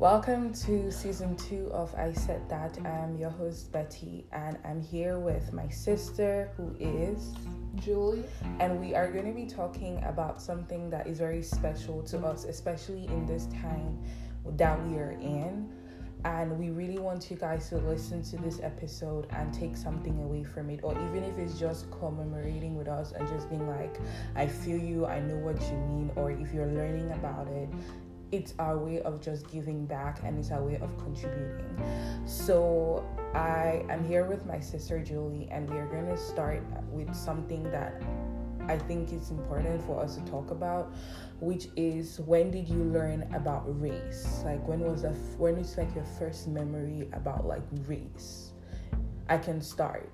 Welcome to season two of I Said That. I'm your host, Betty, and I'm here with my sister, who is Julie. And we are going to be talking about something that is very special to us, especially in this time that we are in. And we really want you guys to listen to this episode and take something away from it, or even if it's just commemorating with us and just being like, I feel you, I know what you mean, or if you're learning about it, it's our way of just giving back and it's our way of contributing. So I am here with my sister Julie, and we are going to start with something that I think is important for us to talk about, which is when did you learn about race? Like when was the when is like your first memory about like race? I can start.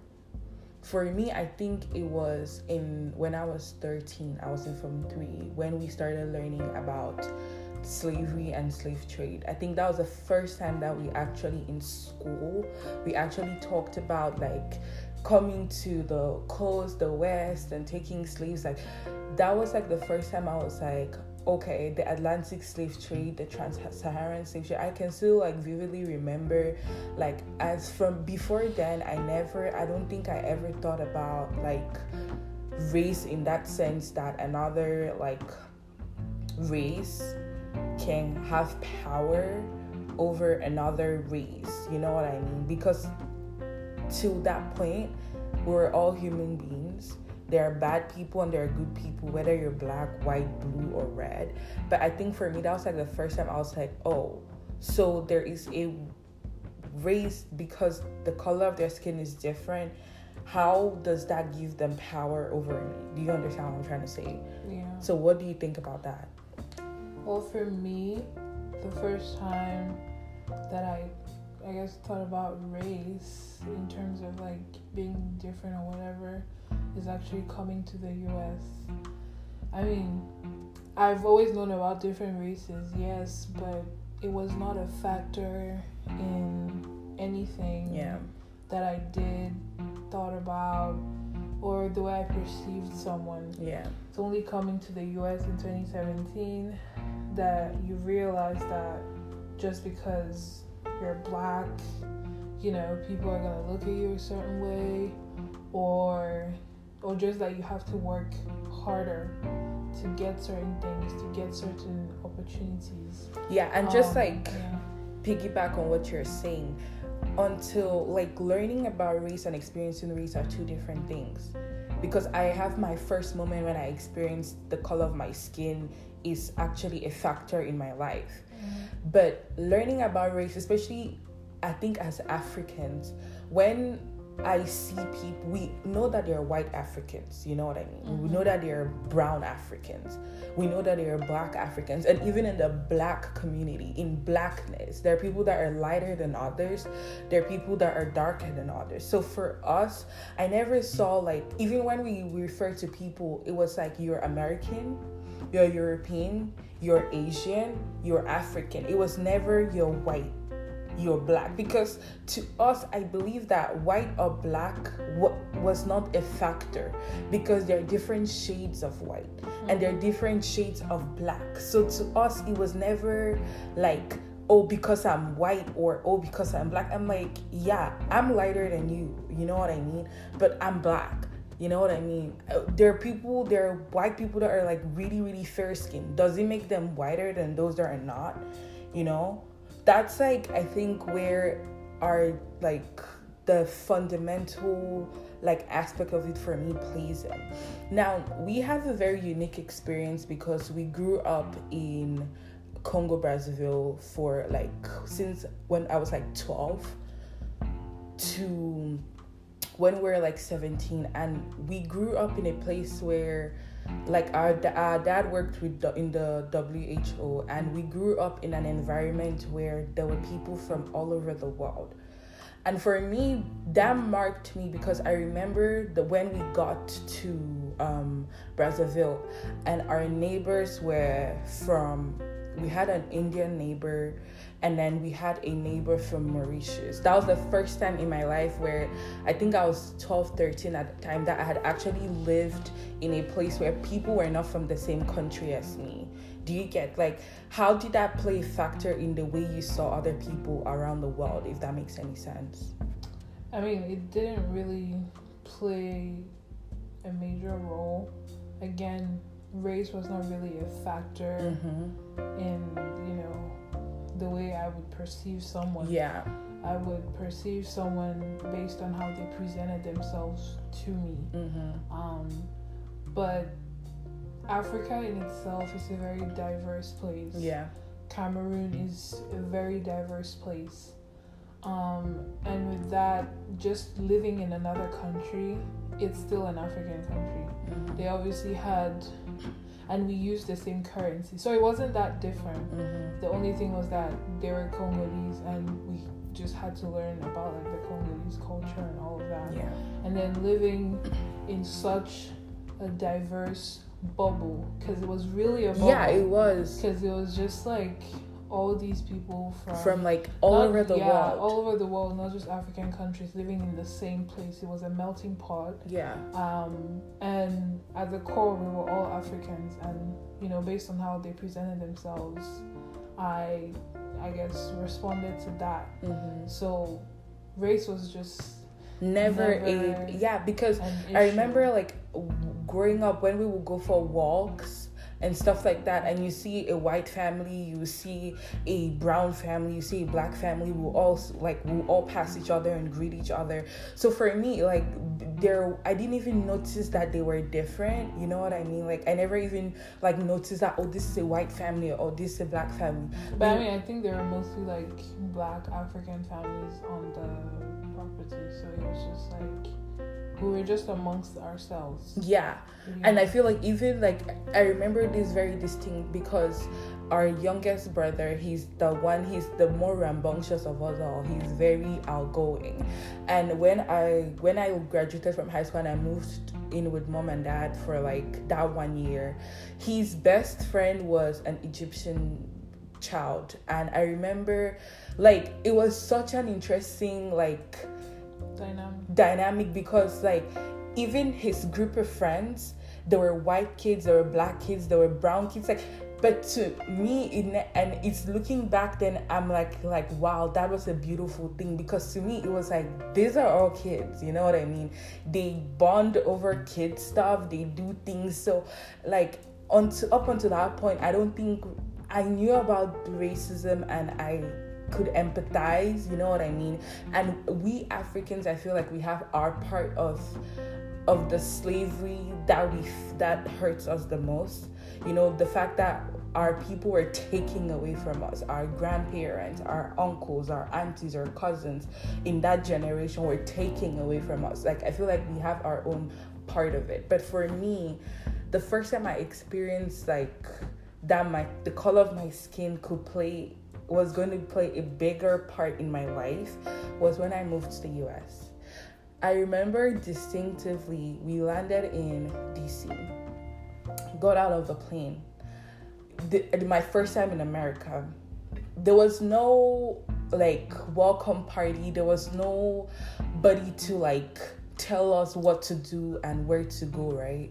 For me, I think it was in when I was 13, I was in Form 3 when we started learning about slavery and slave trade. I think that was the first time that we actually in school we actually talked about like coming to the coast, the west and taking slaves like that was like the first time I was like okay, the Atlantic slave trade, the trans-Saharan slave trade, I can still like vividly remember like as from before then I never I don't think I ever thought about like race in that sense that another like race can have power over another race. You know what I mean? Because to that point, we're all human beings. There are bad people and there are good people, whether you're black, white, blue, or red. But I think for me, that was like the first time I was like, oh, so there is a race because the color of their skin is different. How does that give them power over me? Do you understand what I'm trying to say? Yeah. So, what do you think about that? Well, for me, the first time that I, I guess, thought about race in terms of like being different or whatever is actually coming to the US. I mean, I've always known about different races, yes, but it was not a factor in anything yeah. that I did, thought about, or the way I perceived someone. Yeah. It's only coming to the US in 2017 that you realize that just because you're black, you know, people are gonna look at you a certain way, or or just that you have to work harder to get certain things, to get certain opportunities. Yeah, and just Um, like yeah. piggyback on what you're saying, until like learning about race and experiencing race are two different things. Because I have my first moment when I experienced the color of my skin is actually a factor in my life. Mm-hmm. But learning about race, especially I think as Africans, when I see people, we know that they're white Africans, you know what I mean? We mm-hmm. know that they're brown Africans, we know that they're black Africans, and even in the black community, in blackness, there are people that are lighter than others, there are people that are darker than others. So for us, I never saw like, even when we refer to people, it was like you're American, you're European, you're Asian, you're African. It was never you're white, you're black. Because to us, I believe that white or black wa- was not a factor because there are different shades of white and there are different shades of black. So to us, it was never like, oh, because I'm white or oh, because I'm black. I'm like, yeah, I'm lighter than you. You know what I mean? But I'm black. You know what I mean? Uh, There are people, there are white people that are like really, really fair skinned. Does it make them whiter than those that are not? You know? That's like, I think, where our like the fundamental like aspect of it for me plays in. Now, we have a very unique experience because we grew up in Congo Brazzaville for like since when I was like 12 to when we're like 17 and we grew up in a place where like our, our dad worked with the, in the WHO and we grew up in an environment where there were people from all over the world. And for me that marked me because i remember the when we got to um, brazzaville and our neighbors were from we had an Indian neighbor and then we had a neighbor from Mauritius. That was the first time in my life where I think I was 12, 13 at the time that I had actually lived in a place where people were not from the same country as me. Do you get like how did that play a factor in the way you saw other people around the world, if that makes any sense? I mean, it didn't really play a major role. Again, race was not really a factor Mm-hmm. in, you know, the way I would perceive someone. Yeah. I would perceive someone based on how they presented themselves to me. Mm-hmm. Um, but Africa in itself is a very diverse place. Yeah. Cameroon is a very diverse place. Um, and with that, just living in another country, it's still an African country. Mm-hmm. They obviously had, and we used the same currency. So it wasn't that different. Mm-hmm. The only thing was that they were Congolese and we just had to learn about like the Congolese culture and all of that. Yeah. And then living in such a diverse bubble because it was really a bubble. Yeah, it was because it was just like all these people from from like all not- over the yeah, world. all over the world, not just African countries, living in the same place. It was a melting pot. yeah. Um, and at the core, we were all Africans, and you know, based on how they presented themselves, I, I guess, responded to that. Mm-hmm. So, race was just Never, Never- a yeah because I remember like growing up when we would go for walks and stuff like that, and you see a white family, you see a brown family, you see a black family, we'll all like we'll all pass each other and greet each other. So for me, like there, I didn't even notice that they were different. You know what I mean? Like I never even like noticed that oh this is a white family or this is a black family. But I mean, I think there were mostly like black African families on the property, so it was just like we were just amongst ourselves. yeah. And I feel like even like I remember this very distinct because our youngest brother, he's the one, he's the more rambunctious of us all. He's very outgoing. And when I when I graduated from high school and I moved in with mom and dad for like that one year, his best friend was an Egyptian child. And I remember like it was such an interesting like dynamic. dynamic because like even his group of friends there were white kids there were black kids there were brown kids like but to me in and it's looking back then i'm like like wow that was a beautiful thing because to me it was like these are all kids you know what i mean they bond over kid stuff they do things so like until up until that point i don't think i knew about racism and i could empathize you know what i mean? And we africans i feel like we have our part of of the slavery that we that hurts us the most. You know the fact that our people were taking away from us our grandparents our uncles our aunties our cousins in that generation were taking away from us. Like i feel like we have our own part of it. But for me the first time i experienced like that my the color of my skin could play was going to play a bigger part in my life was when I moved to the US. I remember distinctively we landed in DC, got out of the plane. The, my first time in America. There was no like welcome party, there was nobody to like tell us what to do and where to go, right?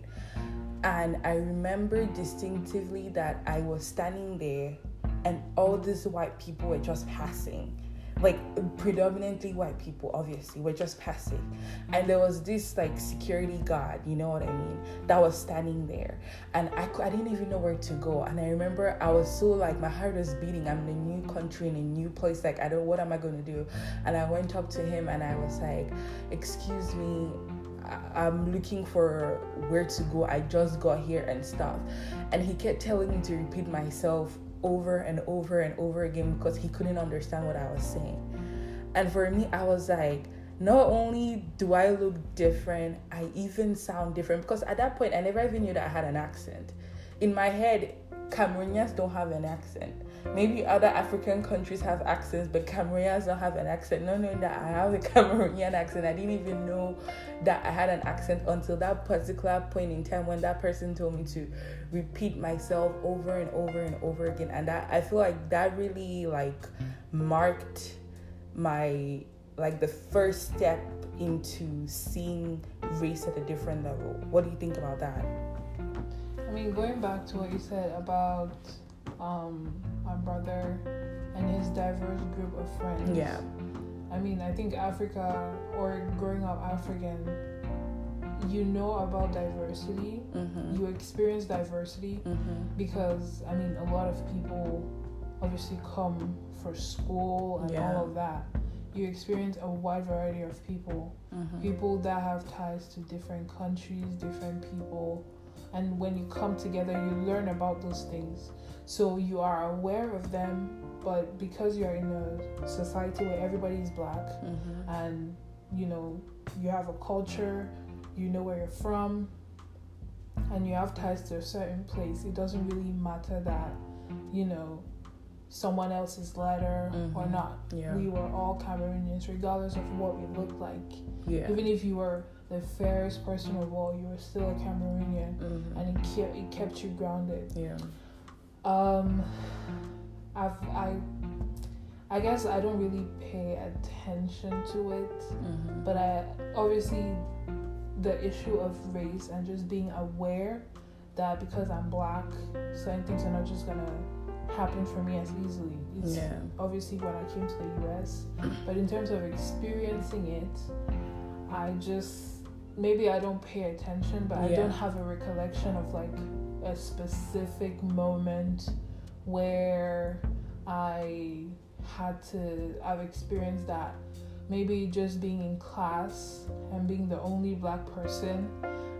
And I remember distinctively that I was standing there and all these white people were just passing. Like predominantly white people obviously were just passing. And there was this like security guard you know what i mean that was standing there. And I, I didn't even know where to go. And i remember i was so like my heart was beating. I'm in a new country in a new place. Like i don't what am i going to do? And i went up to him and i was like excuse me I'm looking for where to go. I just got here and stuff. And he kept telling me to repeat myself over and over and over again because he couldn't understand what I was saying. And for me, I was like, not only do I look different, I even sound different because at that point, I never even knew that I had an accent. In my head, Cameroonians don't have an accent. Maybe other African countries have accents, but Cameroonians don't have an accent. Not knowing that I have a Cameroonian accent, I didn't even know that I had an accent until that particular point in time when that person told me to repeat myself over and over and over again, and that I feel like that really like marked my like the first step into seeing race at a different level. What do you think about that? I mean, going back to what you said about um, my brother and his diverse group of friends. Yeah. I mean, I think Africa or growing up African, you know about diversity, Mm-hmm. you experience diversity Mm-hmm. because, I mean, a lot of people obviously come for school and Yeah. all of that. You experience a wide variety of people Mm-hmm. people that have ties to different countries, different people. And when you come together, you learn about those things. So you are aware of them, but because you're in a society where everybody is black Mm-hmm. and you know, you have a culture, you know where you're from, and you have ties to a certain place, it doesn't really matter that, you know, someone else is lighter or not. Yeah. We were all Cameroonians, regardless of what we looked like. Yeah. Even if you were the fairest person of all, you were still a Cameroonian, Mm-hmm. and it kept it kept you grounded. Yeah. Um, I've I, I guess I don't really pay attention to it, Mm-hmm. but I obviously the issue of race and just being aware that because I'm black, certain things are not just gonna happen for me as easily. It's Yeah. obviously when I came to the US, but in terms of experiencing it, I just maybe I don't pay attention, but I don't have a recollection of like a specific moment where I had to I've experienced that. Maybe just being in class and being the only black person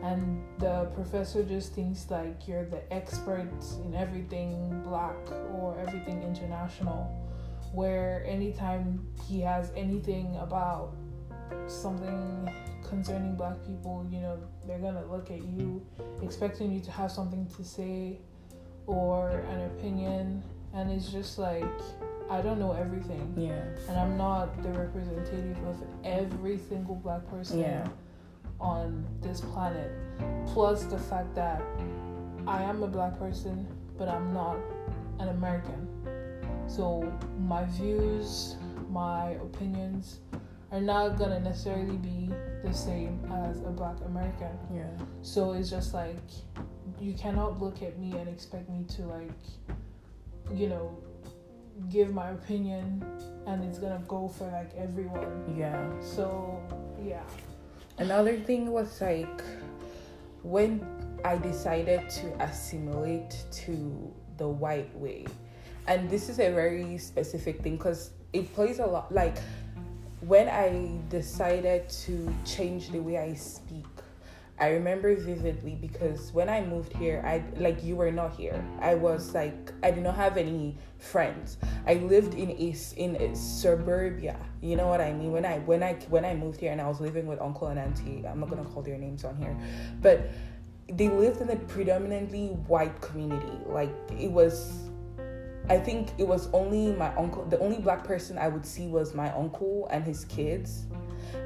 and the professor just thinks like you're the expert in everything black or everything international where anytime he has anything about something concerning black people you know they're gonna look at you expecting you to have something to say or an opinion and it's just like i don't know everything Yeah. and I'm not the representative of every single black person Yeah. on this planet. Plus the fact that I am a black person, but I'm not an American. So my views, my opinions are not gonna necessarily be the same as a black American. Yeah. So it's just like you cannot look at me and expect me to like, you know, give my opinion and it's gonna go for like everyone. Yeah. So yeah. Another thing was like when I decided to assimilate to the white way, and this is a very specific thing because it plays a lot. Like when I decided to change the way I speak, I remember vividly because when I moved here, I like you were not here. I was like I did not have any friends. I lived in a in a suburbia. You know what I mean? When I when I when I moved here and I was living with uncle and auntie. I'm not gonna call their names on here, but they lived in a predominantly white community. Like it was I think it was only my uncle, the only black person I would see was my uncle and his kids.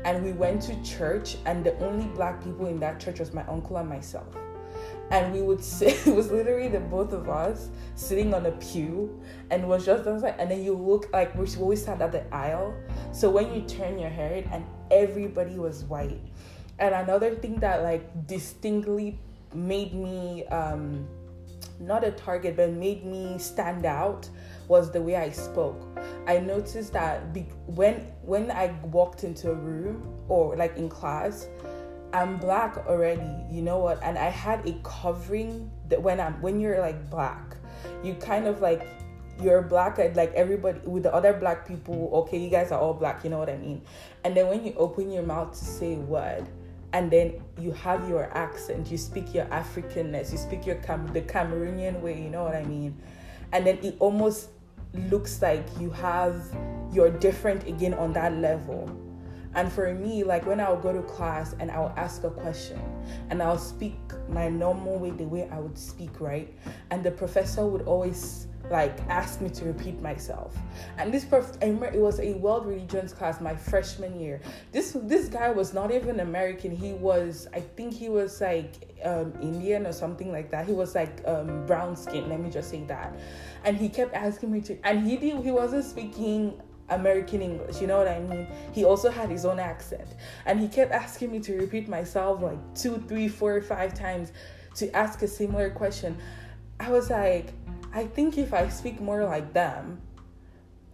And we went to church, and the only black people in that church was my uncle and myself. And we would sit, it was literally the both of us sitting on a pew, and was just us like, and then you look like we always sat at the aisle. So when you turn your head, and everybody was white. And another thing that like distinctly made me um, not a target but made me stand out was the way I spoke. I noticed that be- when when I walked into a room or like in class, I'm black already, you know what? And I had a covering that when I'm when you're like black, you kind of like you're black like everybody with the other black people, okay, you guys are all black, you know what I mean? And then when you open your mouth to say a word, and then you have your accent, you speak your Africanness, you speak your Cam- the Cameroonian way, you know what I mean? And then it almost looks like you have you're different again on that level. And for me, like when I'll go to class and I'll ask a question and I'll speak my normal way, the way I would speak, right? And the professor would always like asked me to repeat myself. And this prof I remember it was a world religions class my freshman year. This this guy was not even american. He was i think he was like um, indian or something like that. He was like um, brown skin let me just say that. And he kept asking me to and he did he wasn't speaking American English, you know what I mean? He also had his own accent. And he kept asking me to repeat myself like two, three, four, five times to ask a similar question. I was like, I think if I speak more like them,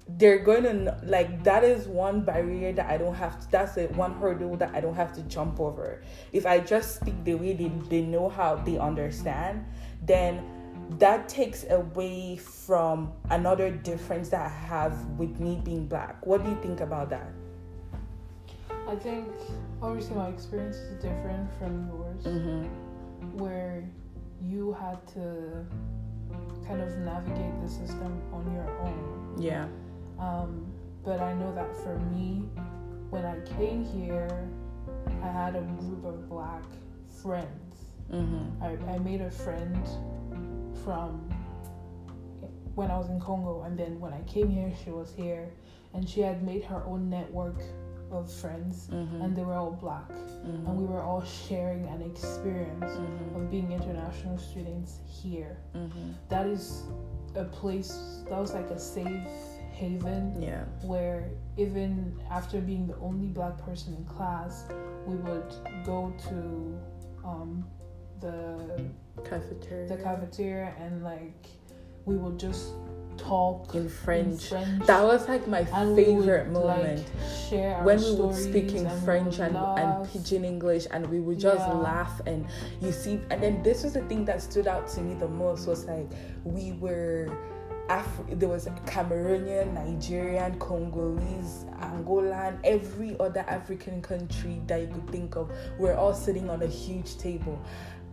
they're going to like that is one barrier that I don't have to that's a one hurdle that I don't have to jump over. If I just speak the way they, they know how they understand, then that takes away from another difference that I have with me being black. What do you think about that? I think obviously my experience is different from yours, Mm-hmm. where you had to kind of navigate the system on your own. Yeah. Um, but I know that for me, when I came here, I had a group of black friends. Mm-hmm. I, I made a friend from when I was in Congo, and then when I came here, she was here, and she had made her own network of friends, Mm-hmm. and they were all black, and we were all sharing an experience Mm-hmm. of being international students here. Mm-hmm. That is a place that was like a safe haven Yeah. where even after being the only black person in class, we would go to um, the Cafeteria. the cafeteria and like we would just talk in French. in French. That was like my and favorite would, moment. Like, when we would speak in and French and, and pidgin English and we would just Yeah. laugh and you see and then this was the thing that stood out to me the most was like we were Af- there was Cameroonian, Nigerian, Congolese, Angolan, every other African country that you could think of. We're all sitting on a huge table.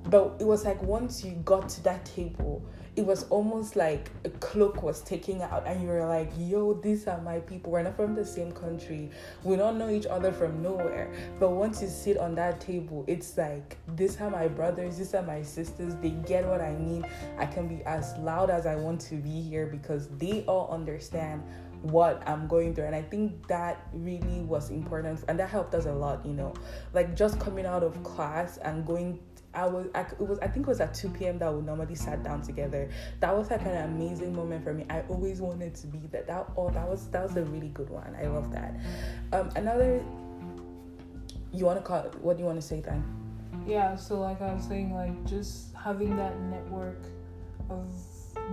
But it was like once you got to that table, it was almost like a cloak was taken out, and you were like, yo, these are my people. We're not from the same country. We don't know each other from nowhere. But once you sit on that table, it's like, these are my brothers, these are my sisters. They get what I mean. I can be as loud as I want to be here because they all understand what I'm going through. And I think that really was important and that helped us a lot, you know. Like just coming out of class and going I was I, it was I think it was at 2 p.m. that we normally sat down together. That was like an amazing moment for me. I always wanted to be that. That oh that was that was a really good one. I love that. Um another you wanna call what do you wanna say then? Yeah, so like I was saying, like just having that network of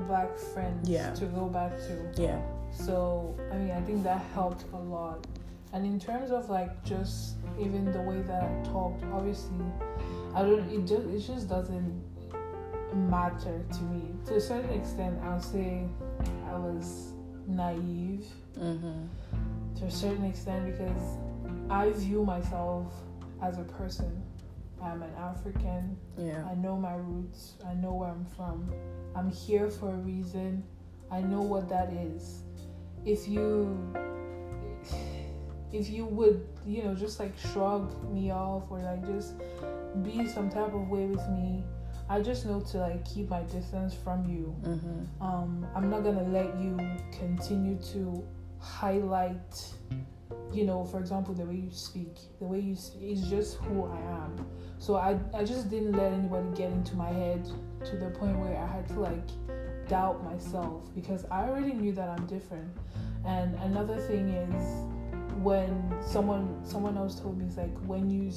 black friends Yeah. to go back to. Yeah. So I mean, I think that helped a lot. And in terms of like just even the way that I talked, obviously, I don't. It just it just doesn't matter to me. To a certain extent, I'll say I was naive Mm-hmm. to a certain extent because I view myself as a person. I'm an African. Yeah. I know my roots. I know where I'm from. I'm here for a reason. I know what that is. If you if you would, you know, just like shrug me off or like just be some type of way with me, I just know to like keep my distance from you. Mm-hmm. Um, I'm not gonna let you continue to highlight, you know, for example, the way you speak, the way you speak is just who I am. So I, I just didn't let anybody get into my head to the point where I had to like doubt myself because I already knew that I'm different. And another thing is when someone someone else told me it's like when you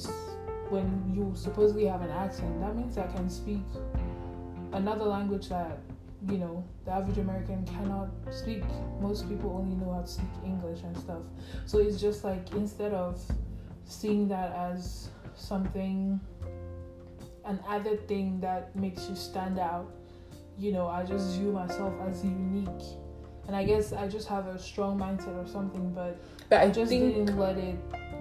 when you supposedly have an accent, that means I can speak another language that you know the average American cannot speak. Most people only know how to speak English and stuff. So it's just like instead of seeing that as something, an added thing that makes you stand out, you know, I just view myself as unique. And I guess I just have a strong mindset or something, but But I, I just didn't let it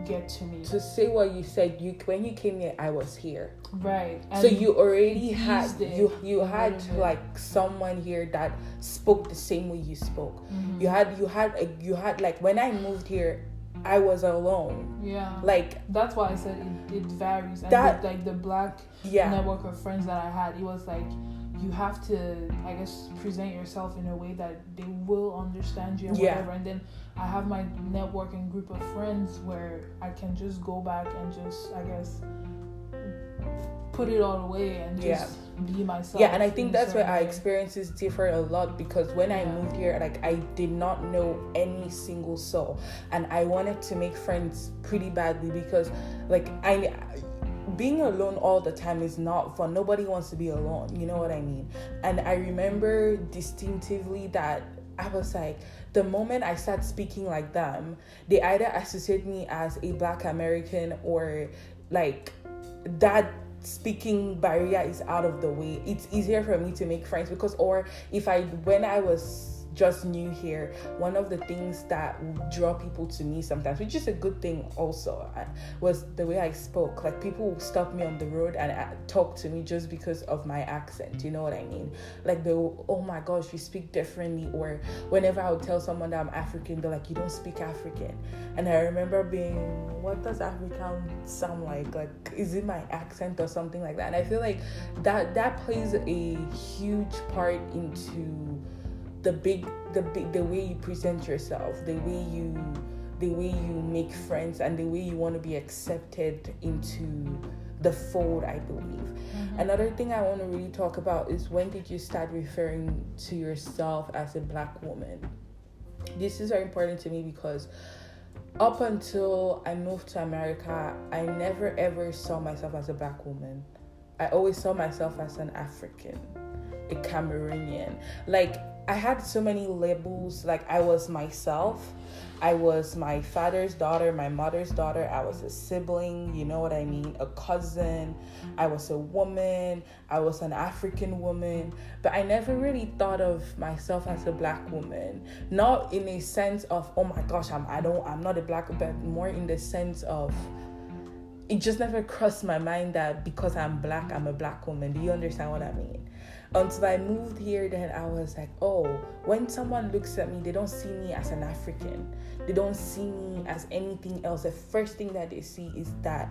get to me. to say what you said, you when you came here, I was here. Right. so you already had you you had like someone here that spoke the same way you spoke. Mhm. You had you had a, you had like when I moved here, I was alone. yeah. Like That's why I said it, it varies. And That- with, like the black yeah, network of friends that I had, it was like you have to i guess present yourself in a way that they will understand you and Yeah. whatever and then i have my networking group of friends where i can just go back and just i guess put it all away and Yeah. just be myself yeah and i think that's where our experiences differ a lot because when i moved here like i did not know any single soul and i wanted to make friends pretty badly because like i being alone all the time is not fun. Nobody wants to be alone you know what i mean? And i remember distinctively that i was like the moment i start speaking like them they either associate me as a black american or like that speaking barrier is out of the way. It's easier for me to make friends because or if i when i was just new here. One of the things that draw people to me sometimes which is a good thing also uh, was the way i spoke. Like people would stop me on the road and uh, talk to me just because of my accent you know what i mean? Like they will, oh my gosh you speak differently or whenever i would tell someone that i'm african they're like you don't speak african. And i remember being what does african sound like? Like is it my accent or something like that? And i feel like that that plays a huge part into the big the big the way you present yourself the way you the way you make friends and the way you want to be accepted into the fold i believe mm-hmm. another thing i want to really talk about is when did you start referring to yourself as a black woman this is very important to me because up until I moved to America, I never ever saw myself as a black woman. I always saw myself as an African, a Cameroonian. Like, I had so many labels. Like, I was myself. I was my father's daughter, my mother's daughter. I was a sibling, you know what I mean? A cousin. I was a woman. I was an African woman. But I never really thought of myself as a black woman. Not in a sense of, oh my gosh, I'm I don't I'm not a black but more in the sense of it just never crossed my mind that because I'm black, I'm a black woman. Do you understand what I mean? Until I moved here, then I was like, oh, when someone looks at me, they don't see me as an African. They don't see me as anything else. The first thing that they see is that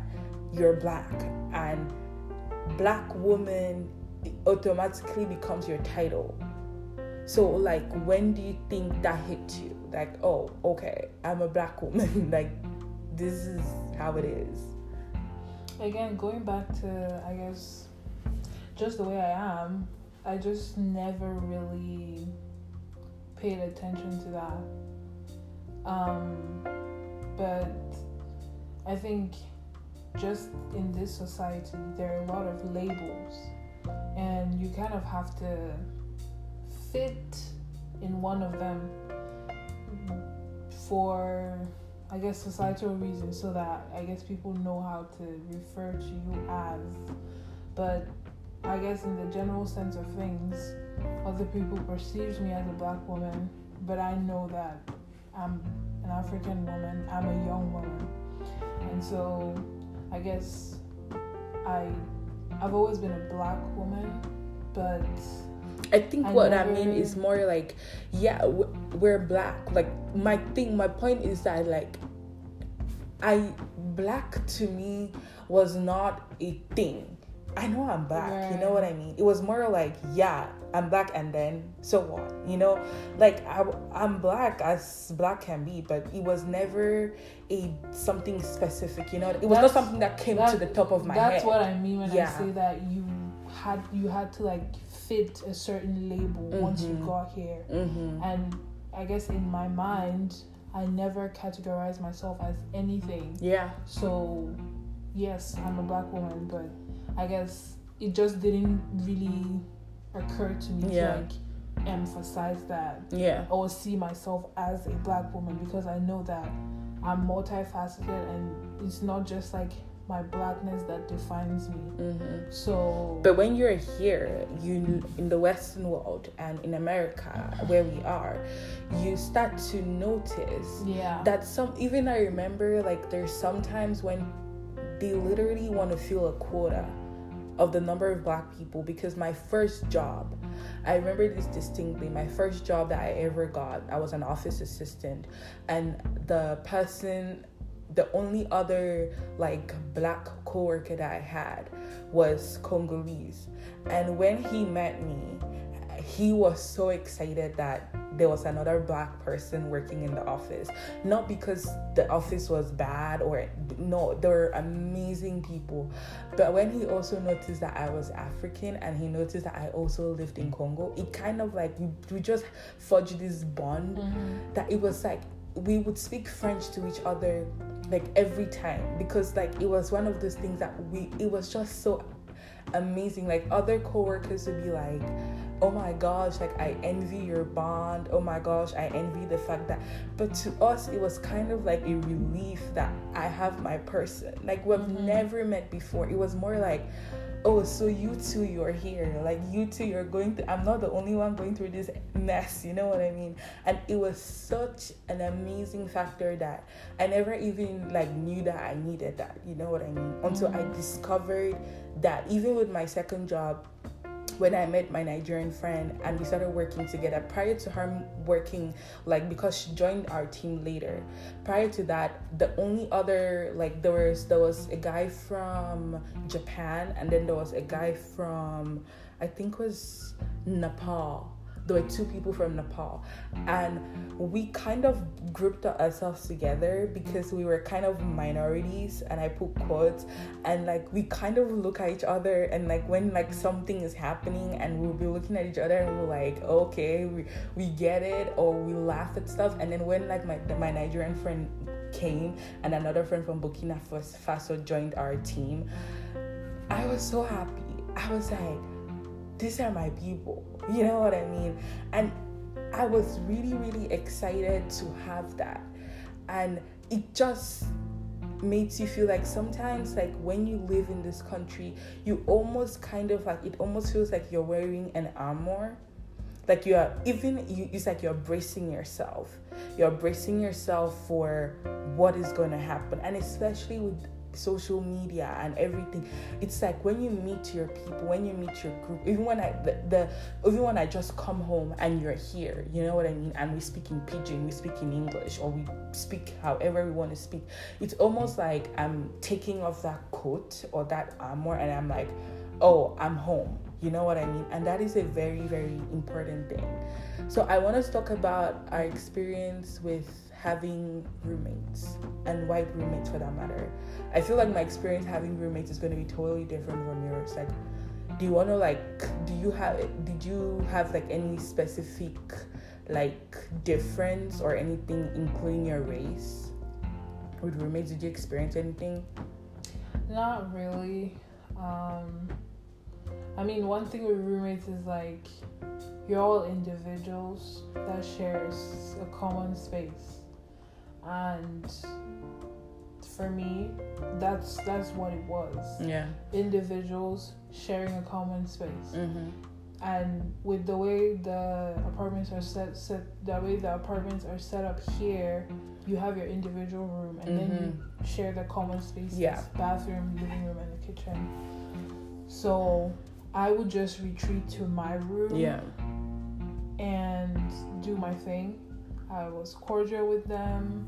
you're black. And black woman automatically becomes your title. So, like, when do you think that hit you? Like, oh, okay, I'm a black woman. like, this is how it is. again going back to i guess just the way i am i just never really paid attention to that um but i think just in this society there are a lot of labels and you kind of have to fit in one of them for I guess societal reasons so that I guess people know how to refer to you as. But I guess in the general sense of things, other people perceives me as a black woman, but I know that I'm an African woman, I'm a young woman. And so I guess I I've always been a black woman, but I think I what I mean is more like, yeah, we're black. Like my thing, my point is that like, I black to me was not a thing. I know I'm black. You know what I mean? It was more like, yeah, I'm black, and then so what? You know, like I, I'm black as black can be, but it was never a something specific. You know, it was not something that came to the top of my that's head. That's what I mean when Yeah. I say that you had you had to like fit a certain label once you Mhm. got here. mm-hmm. And I guess in my mind, I never categorized myself as anything. Yeah. So, yes, I'm a black woman, but I guess it just didn't really occur to me Yeah. to like emphasize that Yeah. or see myself as a black woman because I know that I'm multifaceted and it's not just like my blackness that defines me. Mm-hmm. So, But when you're here, you in the Western world and in America, where we are, you start to notice yeah, that some. Even I remember, like there's sometimes when they literally want to fill a quota of the number of black people because my first job i remember this distinctly my first job that i ever got i was an office assistant and the person the only other like black coworker that I had was Congolese. And when he met me, he was so excited that there was another black person working in the office. Not because the office was bad or no, they were amazing people. But when he also noticed that I was African and he noticed that I also lived in Congo, it kind of like we, we just forged this bond mm-hmm. that it was like we would speak French to each other like every time because like it was one of those things that we it was just so amazing. Like other coworkers would be like, "Oh my gosh, like I envy your bond. Oh my gosh, I envy the fact that." But to us, it was kind of like a relief that I have my person. Like we've mm-hmm. never met before. It was more like, oh so you too you're here. Like you too you're going through i'm not the only one going through this mess you know what i mean? And it was such an amazing factor that i never even like knew that i needed that you know what i mean? Until i discovered that even with my second job when I met my Nigerian friend and we started working together. Prior to her working, like because she joined our team later. Prior to that, the only other like there was there was a guy from Japan and then there was a guy from I think was Nepal there were two people from Nepal, and we kind of grouped ourselves together because we were kind of minorities, and I put quotes, and like we kind of look at each other, and like when like something is happening, and we'll be looking at each other, and we're like, okay, we we get it, or we laugh at stuff, and then when like my my Nigerian friend came and another friend from Burkina Faso joined our team, I was so happy. I was like these are my people. You know what I mean? And I was really, really excited to have that. And it just makes you feel like sometimes like when you live in this country you almost kind of like it almost feels like you're wearing an armor like you're even you, it's like you're bracing yourself you're bracing yourself for what is going to happen and especially with social media and everything. It's like when you meet your people when you meet your group even when i the, the even when i just come home and you're here you know what i mean? And we speak in pidgin we speak in english or we speak however we want to speak. It's almost like i'm taking off that coat or that armor and i'm like oh i'm home you know what i mean? And that is a very very important thing. So i want to talk about our experience with having roommates and white roommates for that matter. I feel like my experience having roommates is going to be totally different from yours. Like, do you want to like? Do you have? Did you have like any specific like difference or anything, including your race, with roommates? Did you experience anything? Not really. Um, I mean, one thing with roommates is like you're all individuals that shares a common space and for me that's that's what it was yeah individuals sharing a common space mm-hmm. and with the way the apartments are set set the way the apartments are set up here you have your individual room and mm-hmm. then you mm-hmm. share the common spaces yeah. bathroom living room and the kitchen so i would just retreat to my room yeah and do my thing I was cordial with them.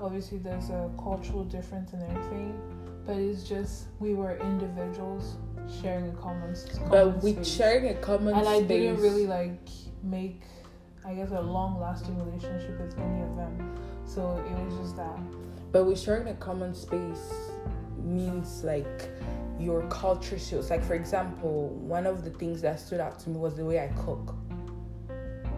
Obviously, there's a cultural difference and everything, but it's just we were individuals sharing a common. common but we sharing a common and space. I didn't really like make, I guess, a long-lasting relationship with any of them. So it was just that. But we sharing a common space means like your culture shows. Like for example, one of the things that stood out to me was the way I cook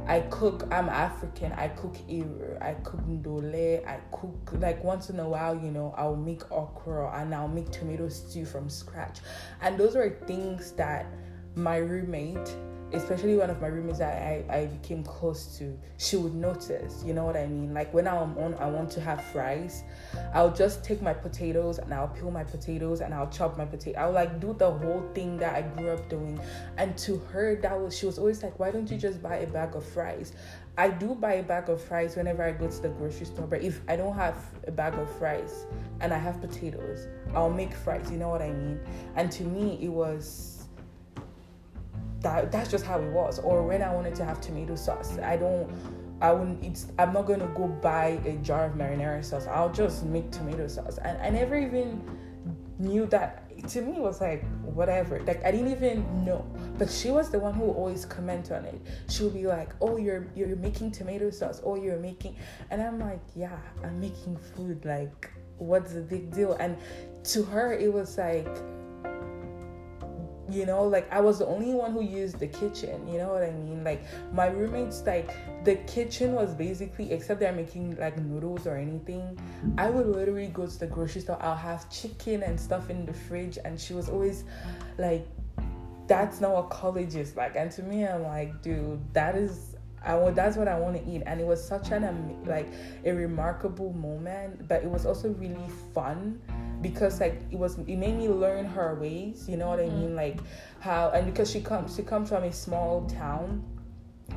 I cook, I'm African, I cook eru, I cook ndole, I cook like once in a while, you know, I'll make okra and I'll make tomato stew from scratch. And those are things that my roommate especially one of my roommates that I, I became close to, she would notice, you know what I mean? Like when I'm on, I want to have fries, I'll just take my potatoes and I'll peel my potatoes and I'll chop my potato. I'll like do the whole thing that I grew up doing. And to her, that was, she was always like, why don't you just buy a bag of fries? I do buy a bag of fries whenever I go to the grocery store, but if I don't have a bag of fries and I have potatoes, I'll make fries, you know what I mean? And to me, it was that that's just how it was. Or when I wanted to have tomato sauce, I don't I wouldn't. It's. I'm not gonna go buy a jar of marinara sauce. I'll just make tomato sauce, and I never even knew that. To me, it was like whatever. Like I didn't even know, but she was the one who always comment on it. She would be like, "Oh, you're you're making tomato sauce. Oh, you're making," and I'm like, "Yeah, I'm making food. Like, what's the big deal?" And to her, it was like you know like i was the only one who used the kitchen you know what i mean? Like my roommates like the kitchen was basically except they're making like noodles or anything i would literally go to the grocery store i'll have chicken and stuff in the fridge and she was always like that's not what college is like. And to me i'm like dude that is I want that's what I want to eat, and it was such an like a remarkable moment, but it was also really fun because like it was it made me learn her ways you know what mm-hmm. i mean like how and because she comes she comes from a small town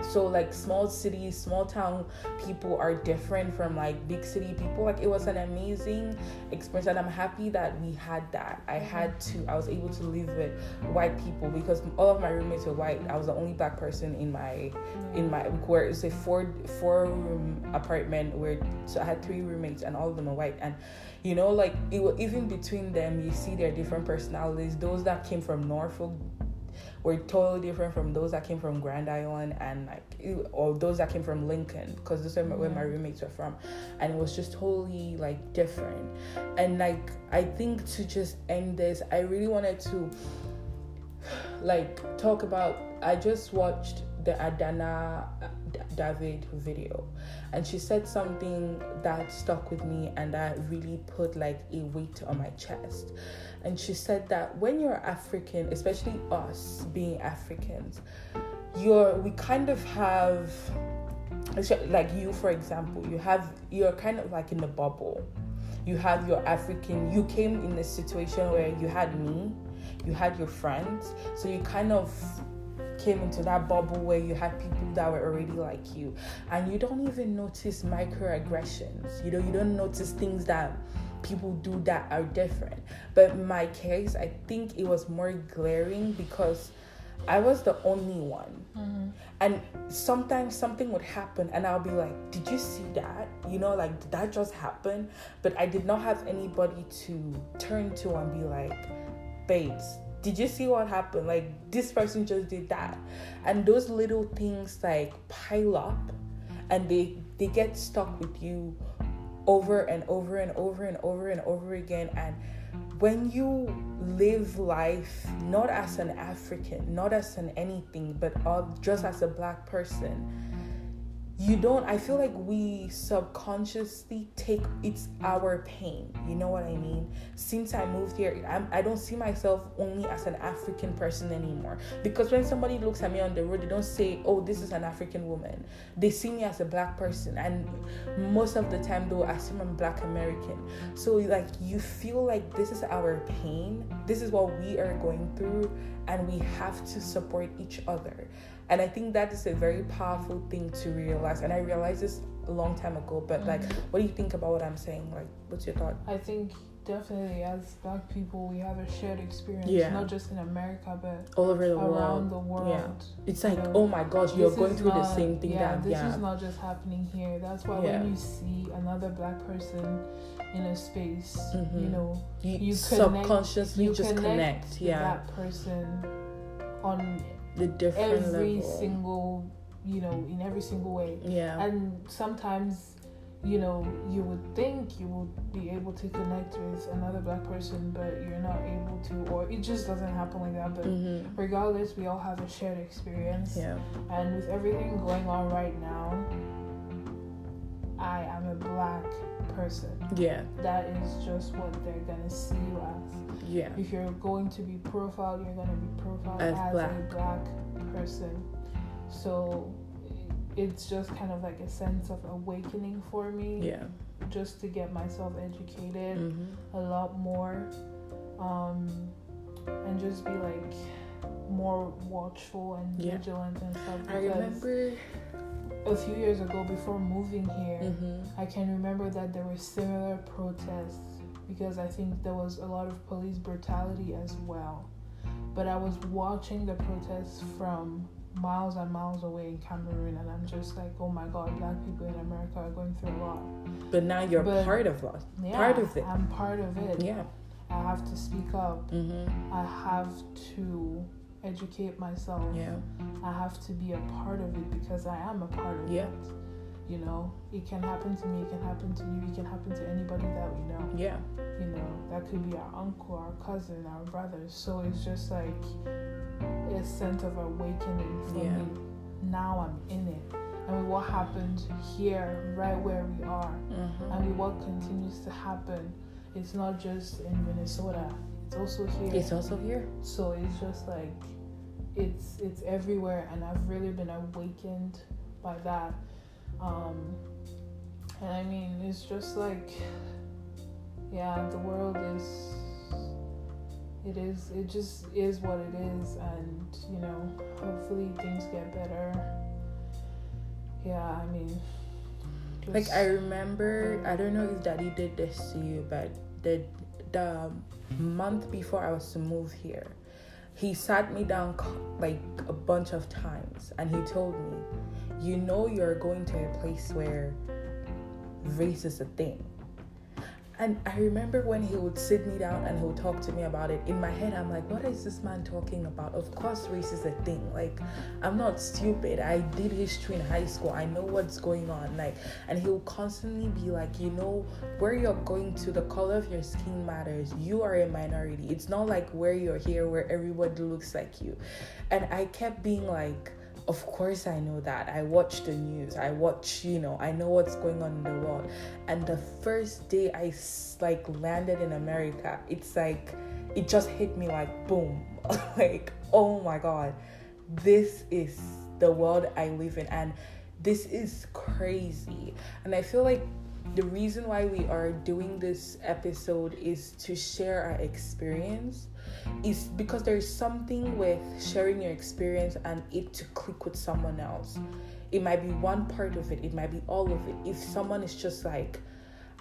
so like small cities small town people are different from like big city people. Like it was an amazing experience and i'm happy that we had that. I mm-hmm. had to i was able to live with white people because all of my roommates were white. I was the only black person in my in my where it's a four four room apartment where so i had three roommates and all of them are white. And you know like it even between them you see their different personalities. Those that came from norfolk were totally different from those that came from grand island and like or those that came from lincoln because this is where my roommates were from and it was just totally like different and like i think to just end this i really wanted to like talk about i just watched the Adanna uh, David video. And she said something that stuck with me and that really put like a weight on my chest. And she said that when you're African, especially us being Africans, you're we kind of have like you for example, you have you're kind of like in a bubble. You have your African you came in a situation where you had me, you had your friends, so you kind of came into that bubble where you had people that were already like you. And you don't even notice microaggressions. You know you don't notice things that people do that are different but my case i think it was more glaring because I was the only one. Mm-hmm. And sometimes something would happen, and I'll be like, Did you see that? You know, like, did that just happen? But I did not have anybody to turn to and be like, Babes, did you see what happened? Like this person just did that. And those little things like pile up and they they get stuck with you over and over and over and over and over again. And when you live life not as an African, not as an anything, but uh, just as a black person, you don't i feel like we subconsciously take it's our pain. You know what i mean? Since i moved here I'm, i don't see myself only as an african person anymore. Because when somebody looks at me on the road they don't say oh this is an african woman. They see me as a black person. And most of the time though i assume i'm black american. So like you feel like this is our pain. This is what we are going through. And we have to support each other and I think that is a very powerful thing to realize. And I realized this a long time ago. But mm-hmm. like, what do you think about what I'm saying? Like, what's your thought? I think definitely as black people we have a shared experience yeah. not just in america but all over the around world the world yeah. it's like oh my gosh you're going through not, the same thing yeah that, this yeah. is not just happening here that's why yeah. when you see another black person in a space mm-hmm. you know you, you subconsciously you just connect, connect yeah that person on the different every level. single you know in every single way. Yeah. And sometimes you know you would think you would be able to connect with another black person but you're not able to or it just doesn't happen like that. But mm-hmm. regardless we all have a shared experience. Yeah. And with everything going on right now i am a black person yeah that is just what they're gonna see you as yeah. If you're going to be profiled, you're to be profiled as, as black. a black person. So it's just kind of like a sense of awakening for me. Yeah. Just to get myself educated mm-hmm. a lot more. Um, and just be like more watchful and yeah. vigilant and stuff. I remember a few years ago before moving here, mm-hmm. I can remember that there were similar protests because I think there was a lot of police brutality as well. But I was watching the protests from miles and miles away in Cameroon, and I'm just like, oh my god, black people in America are going through a lot. But now you're But- part of us. Yeah, Part of it. I'm part of it. Yeah. I have to speak up. Mm-hmm. I have to educate myself. Yeah. I have to be a part of it because I am a part of Yeah. it. You know, it can happen to me, it can happen to you, it can happen to anybody that we know. Yeah. You know, that could be our uncle, our cousin, our brother. So it's just like a sense of awakening for Yeah. me. Now I'm in it. And with what happened here, right where we are, Mm-hmm. and with what continues to happen, it's not just in Minnesota, it's also here. It's also here. So it's just like it's it's everywhere and I've really been awakened by that. Um and I mean it's just like yeah, the world is it is it just is what it is and you know, hopefully things get better. Yeah, I mean Like I remember, I don't know if Daddy did this to you, but the the month before I was to move here, he sat me down like a bunch of times, and he told me, "You know, you're going to a place where race is a thing." And I remember when he would sit me down and he would talk to me about it. In my head, I'm like, what is this man talking about? Of course, race is a thing. Like, I'm not stupid. I did history in high school. I know what's going on. Like, and he will constantly be like, you know, where you're going to, the color of your skin matters. You are a minority. It's not like where you're here, where everybody looks like you. And I kept being like, of course I know that. I watch the news. I watch, you know, I know what's going on in the world. And the first day I like landed in America, it's like it just hit me like boom. like, oh my god. This is the world I live in and this is crazy. And I feel like the reason why we are doing this episode is to share our experience is because there's something with sharing your experience and it to click with someone else. It might be one part of it, it might be all of it. If someone is just like,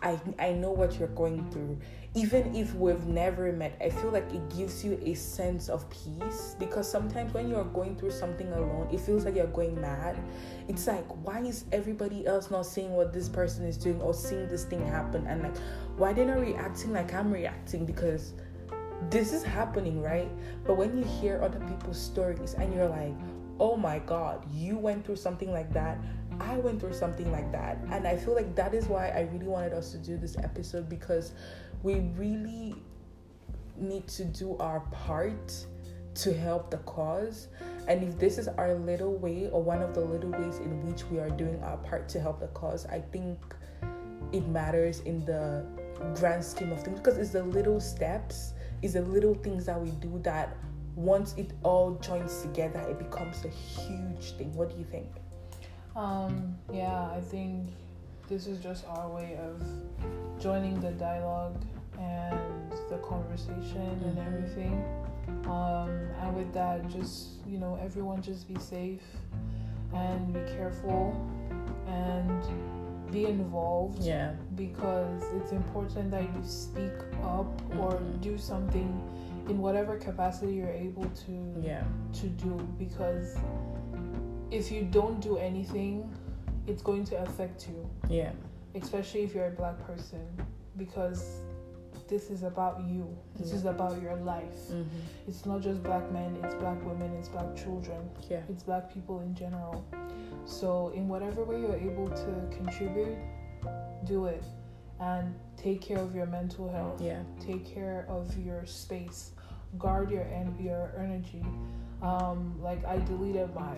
I, I know what you're going through. Even if we've never met, I feel like it gives you a sense of peace because sometimes when you're going through something alone, it feels like you're going mad. It's like, why is everybody else not seeing what this person is doing or seeing this thing happen? And like, why they're not reacting like I'm reacting? Because this is happening, right? But when you hear other people's stories and you're like, oh my god, you went through something like that. I went through something like that. And I feel like that is why I really wanted us to do this episode because we really need to do our part to help the cause. And if this is our little way or one of the little ways in which we are doing our part to help the cause, I think it matters in the grand scheme of things because it's the little steps, it's the little things that we do that once it all joins together, it becomes a huge thing. What do you think? Um, yeah, I think this is just our way of joining the dialogue and the conversation and Mhm. everything. Um, and with that, just, you know, everyone just be safe and be careful and be involved Yeah. because it's important that you speak up or Mhm. do something in whatever capacity you're able to Yeah. to do because if you don't do anything, it's going to affect you, Yeah. especially if you're a black person, because this is about you. This Yeah. is about your life. Mm-hmm. It's not just black men, it's black women, it's black children, Yeah. it's black people in general. So, in whatever way you're able to contribute, do it. And take care of your mental health. Yeah. take care of your space. Guard your en- your energy. Um like i deleted my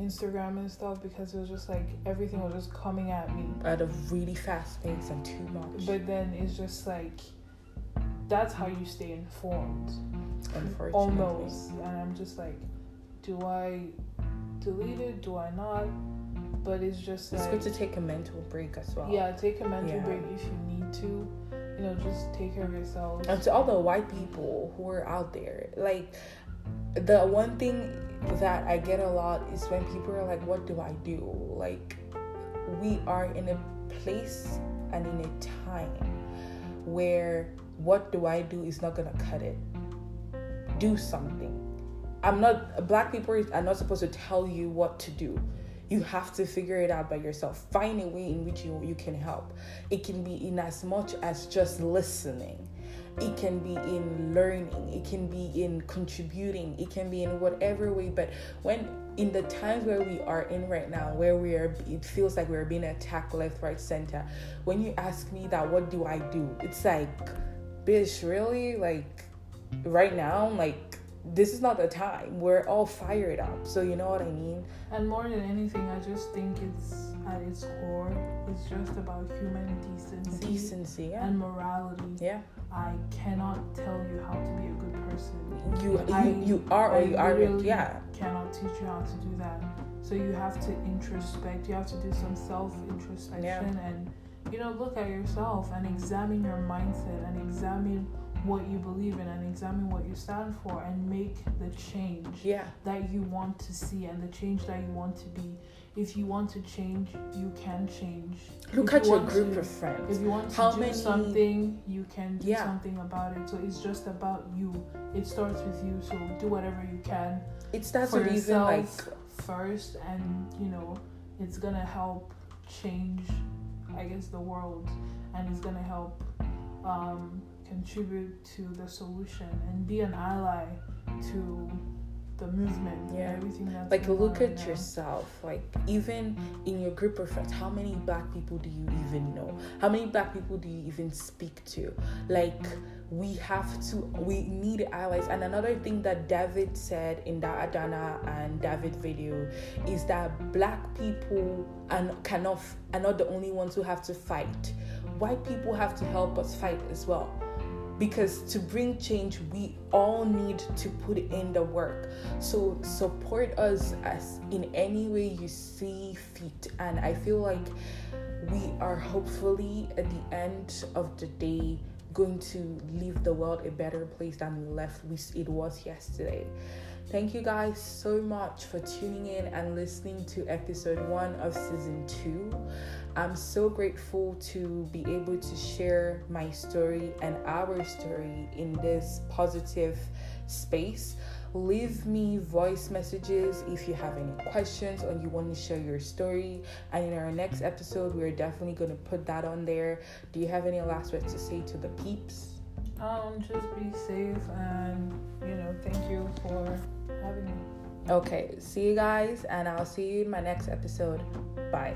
instagram and stuff because it was just like everything was just coming at me. At a really fast pace and too much. but then it's just like that's how you stay informed. Unfortunately. almost. And i'm just like do i delete it do i not but it's just It's good to take a mental break as well. yeah take a mental Yeah. break if you need to you know just take care of yourself And to all the white people who are out there, like the one thing that I get a lot is when people are like, What do I do? Like, we are in a place and in a time where what do I do is not gonna cut it. Do something. I'm not black people are not supposed to tell you what to do. You have to figure it out by yourself. Find a way in which you, you can help. It can be in as much as just listening. It can be in learning. It can be in contributing. It can be in whatever way. But when in the times where we are in right now, where we are, it feels like we're being attacked left, right, center. When you ask me that, what do I do? It's like, bitch, really? Like, right now, like, this is not the time. We're all fired up. So, you know what I mean? And more than anything, I just think it's at its core, it's just about human decency, Decency, yeah. and morality. Yeah. I cannot tell you how to be a good person. You, I- you, you are or I you aren't. Yeah. cannot teach you how to do that. So you have to introspect. You have to do some self introspection and you know look at yourself and examine your mindset and examine what you believe in and examine what you stand for and make the change Yeah. that you want to see and the change that you want to be. If you want to change, you can change. Look If at you your group to- of friends. if you want to How do many- something, you can do Yeah. something about it. So it's just about you. It starts with you. So do whatever you can It starts with even like yourself first, and you know it's gonna help change, I guess, the world, and it's gonna help um, contribute to the solution and be an ally to the movement Yeah. and everything that's like look at now. yourself like even in your group of friends how many black people do you even know? How many black people do you even speak to? Like we have to we need allies. And another thing that david said in that Adanna and david video is that black people and cannot are not the only ones who have to fight. White people have to help us fight as well because to bring change we all need to put in the work. So support us as in any way you see fit. And i feel like we are hopefully at the end of the day going to leave the world a better place than we left it was yesterday thank you guys so much for tuning in and listening to episode one of season two I'm so grateful to be able to share my story and our story in this positive space. Leave me voice messages if you have any questions or you want to share your story. And in our next episode, we're definitely going to put that on there. Do you have any last words to say to the peeps? Um, just be safe and you know, thank you for having me. Okay, see you guys, and I'll see you in my next episode. Bye.